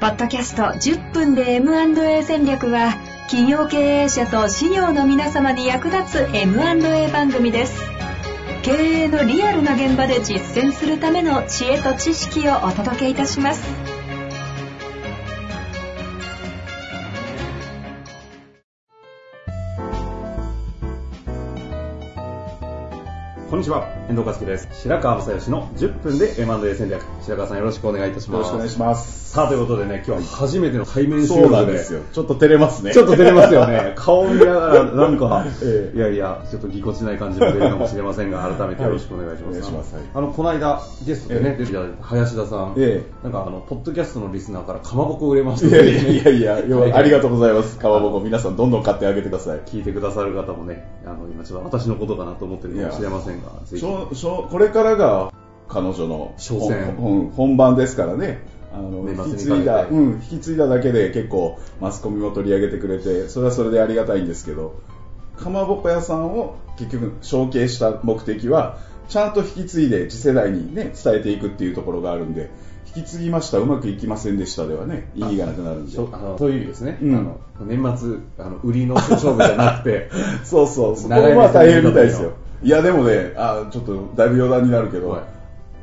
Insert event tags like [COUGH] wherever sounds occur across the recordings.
ポッドキャスト10分で M&A 戦略は企業経営者と事業の皆様に役立つ M&A 番組です経営のリアルな現場で実践するための知恵と知識をお届けいたしますこんにちは、遠藤和樹です。白川正義の10分で M&A 戦略。白川さんよろしくお願いいたします。よろしくお願いします。さあ、ということでね、今日は初めての対面収録で。なんですよ。ちょっと照れますね。ちょっと照れますよね。[LAUGHS] 顔見ながら、なんか、[LAUGHS] ええいやいや、ちょっとぎこちない感じも出るかもしれませんが、改めてよろしくお願いします。はいお願いしますはいあの、この間、ゲストでね、出ていただいた林田さん。えなんか、あの、ポッドキャストのリスナーからかまぼこ売れましいたやいやいやいや、[LAUGHS] ありがとうう。ございます。かまぼこ、皆さんどんどん買ってあげてください。聞いてくださる方もね、あの、今ちょっと私のことかなと思ってるかもしれませんが、ぜひこれからが彼女の本番ですからね。あの引き継いだ、うん、引き継いだだけで結構マスコミも取り上げてくれて、それはそれでありがたいんですけど、かまぼこ屋さんを結局承継した目的は、ちゃんと引き継いで次世代にね、伝えていくっていうところがあるんで、引き継ぎました、うまくいきませんでしたではね、意味がなくなるんで。あのそういう意味ですね、うん。あの年末あの売りの勝負じゃなくて [LAUGHS] そうそう、そこ長いもまあ大変みたいですよ。いや、でもね、あちょっとだいぶ余談になるけど、はい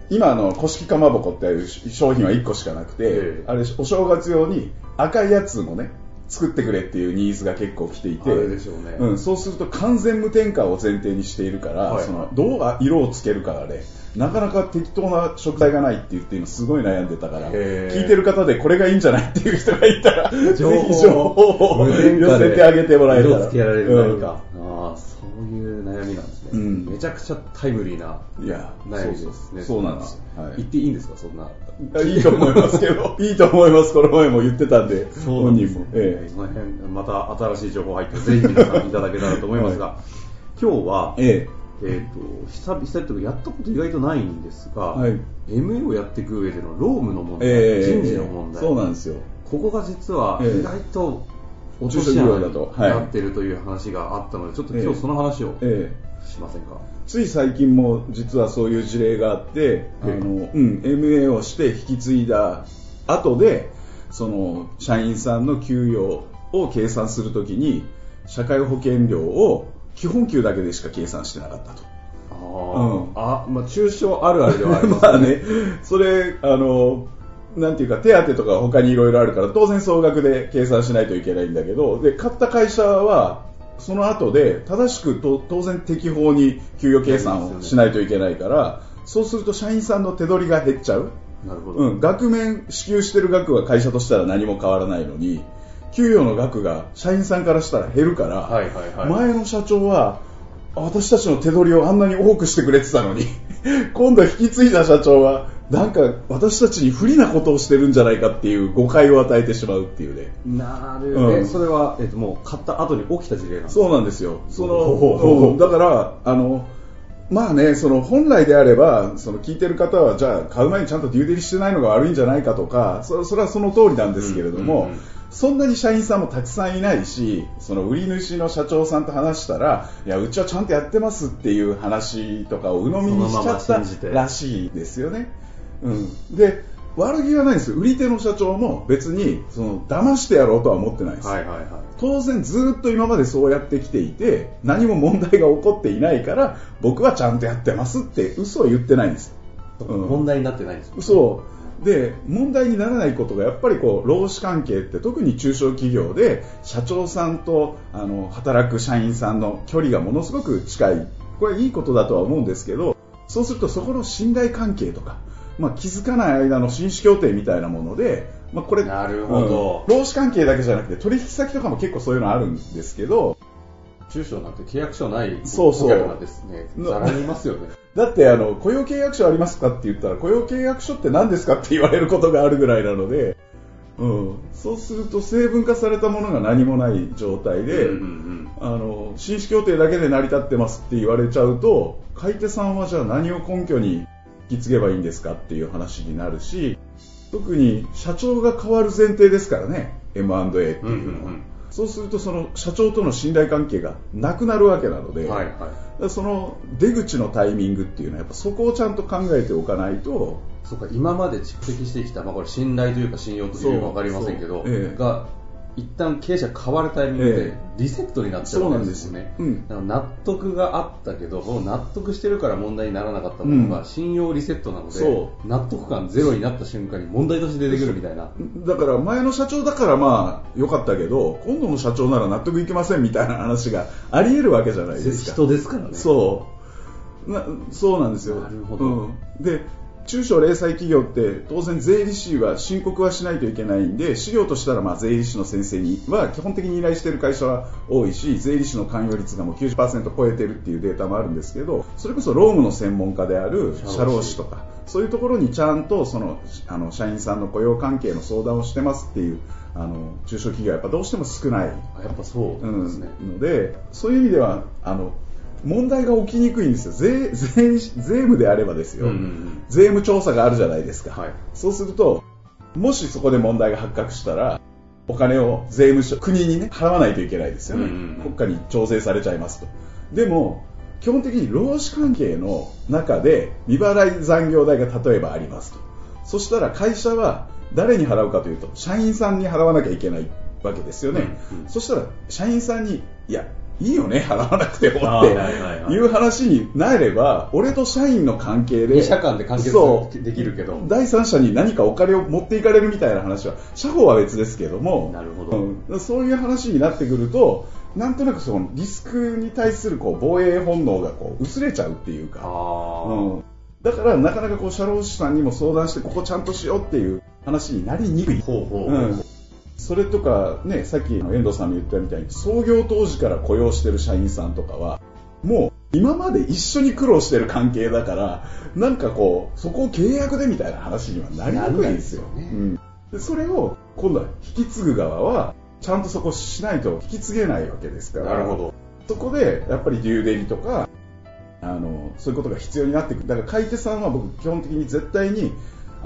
今あの、古式かまぼこっていう商品は1個しかなくて、ええ。あれ、お正月用に赤いやつもね、作ってくれっていうニーズが結構来ていて、そうすると完全無添加を前提にしているから、はい。そのどう色をつけるかがね、なかなか適当な食材がないって言って今すごい悩んでたから、聞いてる方でこれがいいんじゃないっていう人がいたら、ぜ情報ひ情報を寄せてあげてもらえたら。色つけられる何か、うんそういう悩みなんですね、うん。めちゃくちゃタイムリーないや悩みですね。そうなんです。よはい。言っていいんですかそんな。いいと思いますけど、[LAUGHS] いいと思います、この前も言ってたんで、そうな本人も。んですね。えその辺また新しい情報入ってぜひ皆さんいただけたらと思いますが、[LAUGHS] 今日は、ええ。えー、と久々というかやったこと意外とないんですが、はい。MA をやっていく上での労務の問題、ええ。人事の問題。そうなんですよ。ここが実はええ。意外と落と中し穴になってい。るという話があったので、ちょっと今え。え日その話をええ。しませんか？つい最近も実はそういう事例があって、あのうん、MA をして引き継いだ後で、その社員さんの給与を計算するときに、社会保険料を基本給だけでしか計算してなかったと。あうん。ーあ、まあ中小あるあるではあります [LAUGHS] まあね、それ、あの、なんていうか、手当とか他にいろいろあるから、当然総額で計算しないといけないんだけど、で、買った会社は、その後で正しくと当然適法に給与計算をしないといけないから、そうすると社員さんの手取りが減っちゃう。なるほど。うん、額面支給してる額は会社としたら何も変わらないのに、給与の額が社員さんからしたら減るから、はいはいはい前の社長は、あ私たちの手取りをあんなに多くしてくれてたのに、今度引き継いだ社長は、なんか私たちに不利なことをしてるんじゃないかっていう誤解を与えてしまうっていうね。なる。うん。えそれは、えっともう買った後に起きた事例なんそうなんですよ。その、うんだから、あの、まあね、その本来であれば、その聞いてる方は、じゃあ買う前にちゃんとデューデリしてないのが悪いんじゃないかとか、そそれはその通りなんですけれども、うんうんうんそんなに社員さんもたくさんいないし、その売り主の社長さんと話したら、いや、うちはちゃんとやってますっていう話とかを鵜呑みにしちゃったらしいですよね。うん。で、悪気はないんですよ。売り手の社長も別に、その、騙してやろうとは思ってないです。はいはいはい。当然ずっと今までそうやってきていて何も問題が起こっていないから僕はちゃんとやってますって嘘を言ってないんです、うん問題になってないんですよそうで問題にならないことがやっぱりこう労使関係って特に中小企業で社長さんとあの働く社員さんの距離がものすごく近いこれはいいことだとは思うんですけどそうするとそこの信頼関係とか、まあ、気づかない間の紳士協定みたいなもので、まあ、これなるほど。うん。労使関係だけじゃなくて取引先とかも結構そういうのあるんですけど中小なんて契約書ないそうそう。ですね。[LAUGHS] なざらにいますよね。[LAUGHS] だってあの雇用契約書ありますかって言ったら雇用契約書って何ですかって言われることがあるぐらいなので、うん、そうすると成分化されたものが何もない状態で、うんうんあの紳士協定だけで成り立ってますって言われちゃうと買い手さんはじゃあ何を根拠に引き継げばいいんですかっていう話になるし特に社長が変わる前提ですからね M&A っていうのは、うんうんうんそうするとその社長との信頼関係がなくなるわけなので、うん。はいはい。その出口のタイミングっていうのはやっぱそこをちゃんと考えておかないとそうか今まで蓄積してきた、まあ、これ信頼というか信用というか分かりませんけど、ええが一旦経営者変わるタイミングでえリセットになっちゃうわけですよね。そうなん納得があったけど、納得してるから問題にならなかったものがうん。信用リセットなので、そ納得感ゼロになった瞬間に問題として出てくるみたいな。だから前の社長だからまあ良かったけど今度の社長なら納得いきませんみたいな話があり得るわけじゃないですか。人ですからね。そう。なそうなんですよ。なるほど。うん、で中小零細企業って当然税理士は申告はしないといけないんで資料としたらまあ税理士の先生には基本的に依頼している会社は多いし税理士の関与率がもう90%超えてるっていうデータもあるんですけどそれこそ労務の専門家である社労士とかそういうところにちゃんとそのあの社員さんの雇用関係の相談をしてますっていうあの中小企業はやっぱどうしても少ないやっぱそうなんですね。のでそういう意味ではあの問題が起きにくいんですよ。税税税務であればですよ、うんうんうん。税務調査があるじゃないですか、はい。そうするともしそこで問題が発覚したらお金を税務署国にね払わないといけないですよね、うんうんうん。国家に徴税されちゃいますと。でも基本的に労使関係の中で未払い残業代が例えばありますと。そしたら会社は誰に払うかというと社員さんに払わなきゃいけないわけですよね、うんうん。そしたら社員さんにいやいいよね払わなくてもあっていう話になれば俺と社員の関係で二社間でできるけど。第三者に何かお金を持っていかれるみたいな話は社保は別ですけどもなるほどうんそういう話になってくるとなんとなくそのリスクに対するこう防衛本能がこう薄れちゃうっていうか、あうん、だからなかなかこう社労士さんにも相談してここちゃんとしようっていう話になりにくいあ。ほうほうほう。うんそれとか、ね、さっきの遠藤さんも言ったみたいに創業当時から雇用してる社員さんとかはもう今まで一緒に苦労してる関係だからなんかこうそこを契約でみたいな話にはなりにくいんですよね。うん、でそれを今度は引き継ぐ側はちゃんとそこしないと引き継げないわけですから。なるほど。そこでやっぱりデューデリとかあのそういうことが必要になってくる。だから買い手さんは僕基本的に絶対に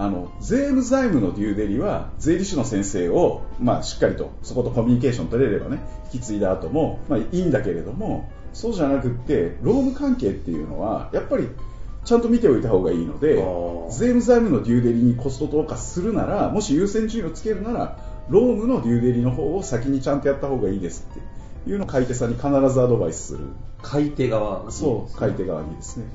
あの税務財務のデューデリは税理士の先生を、まあ、しっかりとそことコミュニケーション取れればね引き継いだ後も、まあ、いいんだけれどもそうじゃなくって労務関係っていうのはやっぱりちゃんと見ておいた方がいいので税務財務のデューデリにコスト投下するならもし優先順位をつけるなら労務のデューデリの方を先にちゃんとやった方がいいですっていうのを買い手さんに必ずアドバイスする。買い手側。そう買い手側にですね。で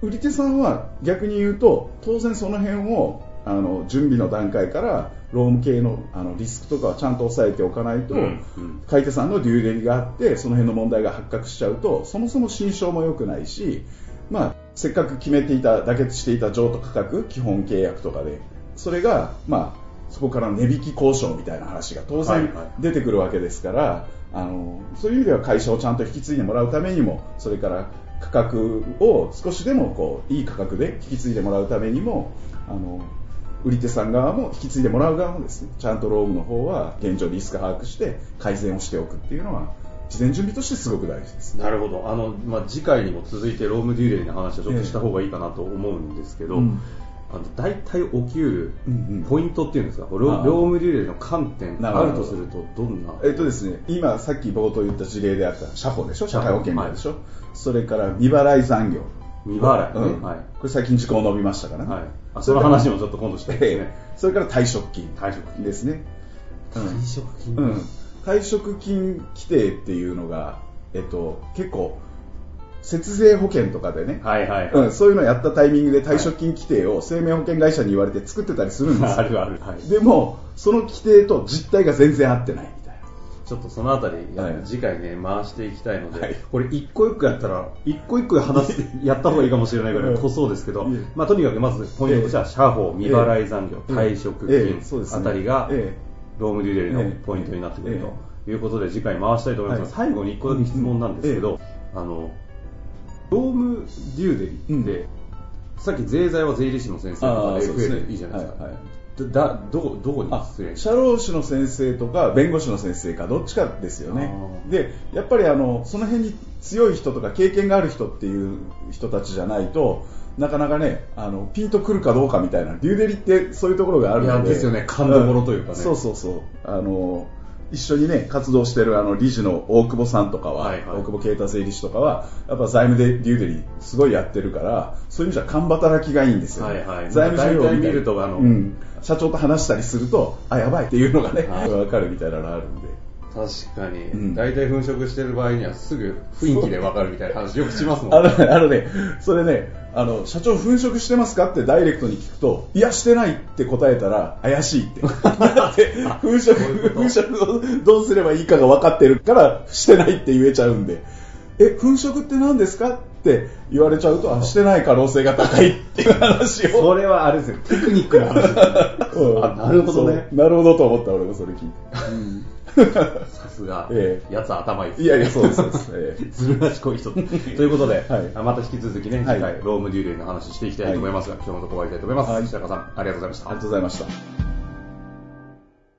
売り手さんは逆に言うと当然その辺をあの準備の段階から労務系のあのリスクとかはちゃんと抑えておかないと、うんうん。買い手さんのデューデリがあってその辺の問題が発覚しちゃうとそもそも心証も良くないし、まあ、せっかく決めていた妥結していた譲渡価格基本契約とかでそれが、まあ、そこから値引き交渉みたいな話が当然はいはい。出てくるわけですから、あのそういう意味では会社をちゃんと引き継いでもらうためにもそれから価格を少しでもこういい価格で引き継いでもらうためにもあの売り手さん側も引き継いでもらう側もですねちゃんと労務の方は現状リスク把握して改善をしておくっていうのは事前準備としてすごく大事です。なるほど。あの、まあ、次回にも続いてロームデューデリの話はちょっとした方がいいかなと思うんですけど、うんあの大体起きうるうんうん。ポイントっていうんですか、ロロあ。あームデューデリの観点あなるとするとどんな？えっとですね、今さっき冒頭言った事例であった社保でしょ？社会保険料でしょ、それから未払い残業。未払い。ね、うん。はい。これ最近時効伸びましたからね、はい。あその話もちょっと今度したいですね。ええ。それから退職金退職金。ですね、うん。退職金。うん、退職金規定っていうのが、えっと、結構節税保険とかでね、はいはいはい。うん、そういうのやったタイミングで退職金規定を生命保険会社に言われて作ってたりするんですよ。あるある。はい。でもその規定と実態が全然合ってないみたいな。ちょっとそのあたり、はい。次回ね、回していきたいので、はい。これ一個一個やったら、一個一個話して、や。った方がいいかもしれないぐらい濃そうですけど、まあとにかくまずポイントとしては、社保、未払い残業、ええ。退職金あたりが、えロームデューデリのええ。ポイントになってくるえということで、次回回したいと思います。が、はい。最後に一個だけ質問なんですけど、あの、ロームデューデリって、さっき税罪は税理士の先生とかでいいじゃないですか。はいはい。だどこどこにあ失礼社労士の先生とか弁護士の先生かどっちかですよね。でやっぱりあのその辺に強い人とか経験がある人っていう人たちじゃないとなかなかねあのピンとくるかどうかみたいなデューデリってそういうところがあるので。ですよね。勘どころというかね。ん。そうそうそう。あの一緒にね、活動してるあの理事の大久保さんとかは、はいはい大久保啓太税理士とかは、やっぱ財務でデューデリすごいやってるから、そういう意味じゃ勘働きがいいんですよ、ね。はいはい財務資料大体見るとあのうん、社長と話したりすると、あ、やばいっていうのがね、はいわかるみたいなのあるんで。確かに、うん。大体粉飾してる場合にはすぐ雰囲気でわかるみたいな話よくしますもんね、あのね、それね、あの、社長粉飾してますかってダイレクトに聞くと、いや、してないって答えたら、怪しいって。[LAUGHS] 粉飾、粉飾をどうすればいいかが分かってるから、してないって言えちゃうんで、え、粉飾って何ですか？って言われちゃうと、あ、してない可能性が高いっていう話を。それはあれですよ。テクニックの話。ですねうん。あなるほどね。なるほどと思った、俺もそれ聞いて。さすが、えやつ頭いいですいやいや、そうです、そうです。え [LAUGHS] えずる賢い人。ということで、はい。あまた引き続きね、はい。次回、ロームデューレイの話していきたいと思いますが、今日のところ終わりたいと思います。はい。白川さん、ありがとうございました。ありが。とうございました。